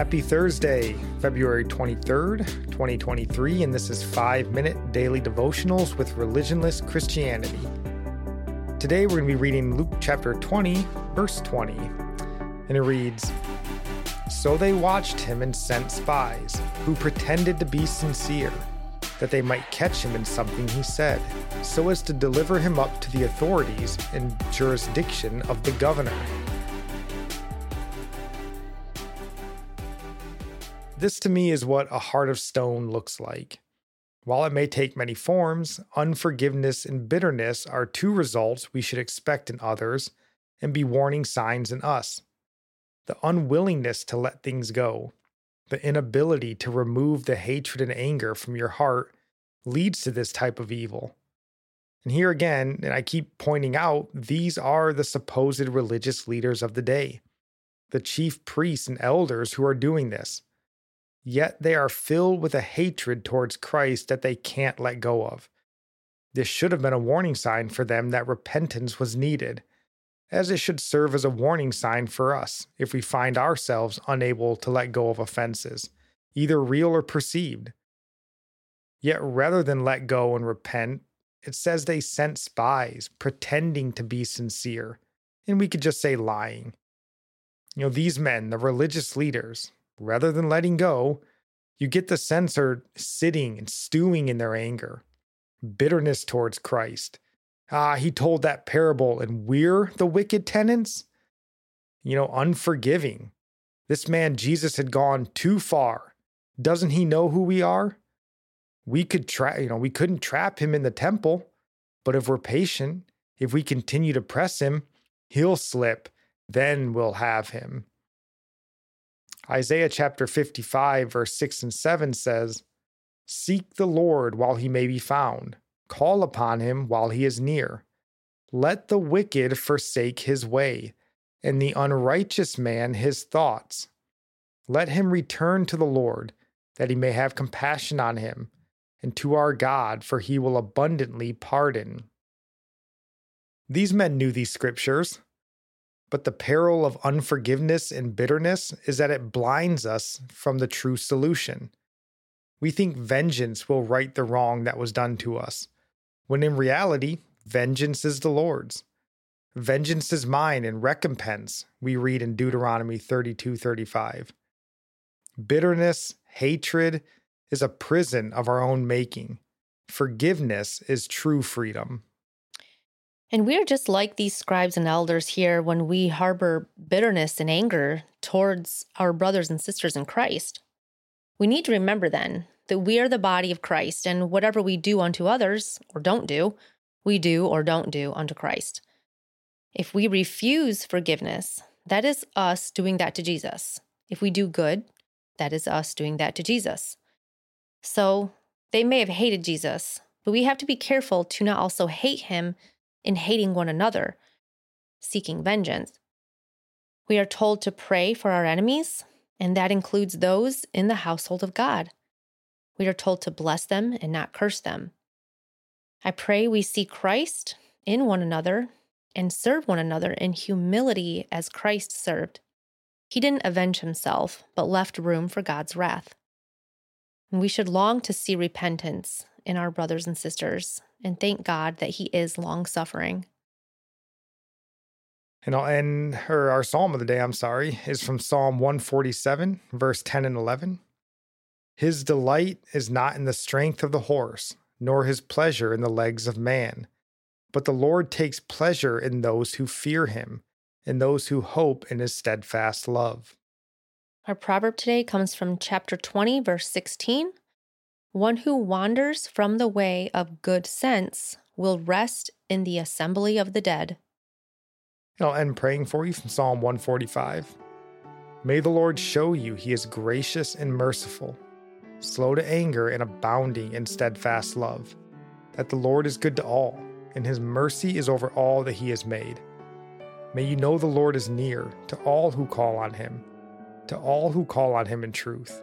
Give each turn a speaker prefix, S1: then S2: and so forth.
S1: Happy Thursday, February 23rd, 2023, and this is 5 Minute Daily Devotionals with Religionless Christianity. Today we're going to be reading Luke chapter 20, verse 20, and it reads So they watched him and sent spies, who pretended to be sincere, that they might catch him in something he said, so as to deliver him up to the authorities and jurisdiction of the governor. This to me is what a heart of stone looks like. While it may take many forms, unforgiveness and bitterness are two results we should expect in others and be warning signs in us. The unwillingness to let things go, the inability to remove the hatred and anger from your heart leads to this type of evil. And here again, and I keep pointing out, these are the supposed religious leaders of the day, the chief priests and elders who are doing this yet they are filled with a hatred towards Christ that they can't let go of. This should have been a warning sign for them that repentance was needed, as it should serve as a warning sign for us if we find ourselves unable to let go of offenses, either real or perceived. Yet rather than let go and repent, it says they sent spies pretending to be sincere, and we could just say lying. You know, these men, the religious leaders, rather than letting go, you get the sense are sitting and stewing in their anger, bitterness towards Christ. Ah, he told that parable, and we're the wicked tenants? You know, unforgiving. This man, Jesus, had gone too far. Doesn't he know who we are? We could trap, you know, we couldn't trap him in the temple, but if we're patient, if we continue to press him, he'll slip. Then we'll have him. Isaiah chapter 55, verse 6 and 7 says, Seek the Lord while he may be found, call upon him while he is near. Let the wicked forsake his way, and the unrighteous man his thoughts. Let him return to the Lord, that he may have compassion on him, and to our God, for he will abundantly pardon. These men knew these scriptures. But the peril of unforgiveness and bitterness is that it blinds us from the true solution. We think vengeance will right the wrong that was done to us, when in reality, vengeance is the Lord's. Vengeance is mine and recompense, we read in Deuteronomy 32 35. Bitterness, hatred is a prison of our own making. Forgiveness is true freedom.
S2: And we're just like these scribes and elders here when we harbor bitterness and anger towards our brothers and sisters in Christ. We need to remember then that we are the body of Christ, and whatever we do unto others or don't do, we do or don't do unto Christ. If we refuse forgiveness, that is us doing that to Jesus. If we do good, that is us doing that to Jesus. So they may have hated Jesus, but we have to be careful to not also hate him in hating one another, seeking vengeance. We are told to pray for our enemies, and that includes those in the household of God. We are told to bless them and not curse them. I pray we see Christ in one another and serve one another in humility as Christ served. He didn't avenge himself, but left room for God's wrath. And we should long to see repentance in our brothers and sisters and thank God that He is long suffering.
S1: And I'll end her our psalm of the day, I'm sorry, is from Psalm 147, verse 10 and 11. His delight is not in the strength of the horse, nor his pleasure in the legs of man. But the Lord takes pleasure in those who fear him, in those who hope in his steadfast love.
S2: Our proverb today comes from chapter 20, verse 16. One who wanders from the way of good sense will rest in the assembly of the dead.
S1: And I'll end praying for you from Psalm 145. May the Lord show you he is gracious and merciful, slow to anger and abounding in steadfast love, that the Lord is good to all, and his mercy is over all that he has made. May you know the Lord is near to all who call on him, to all who call on him in truth,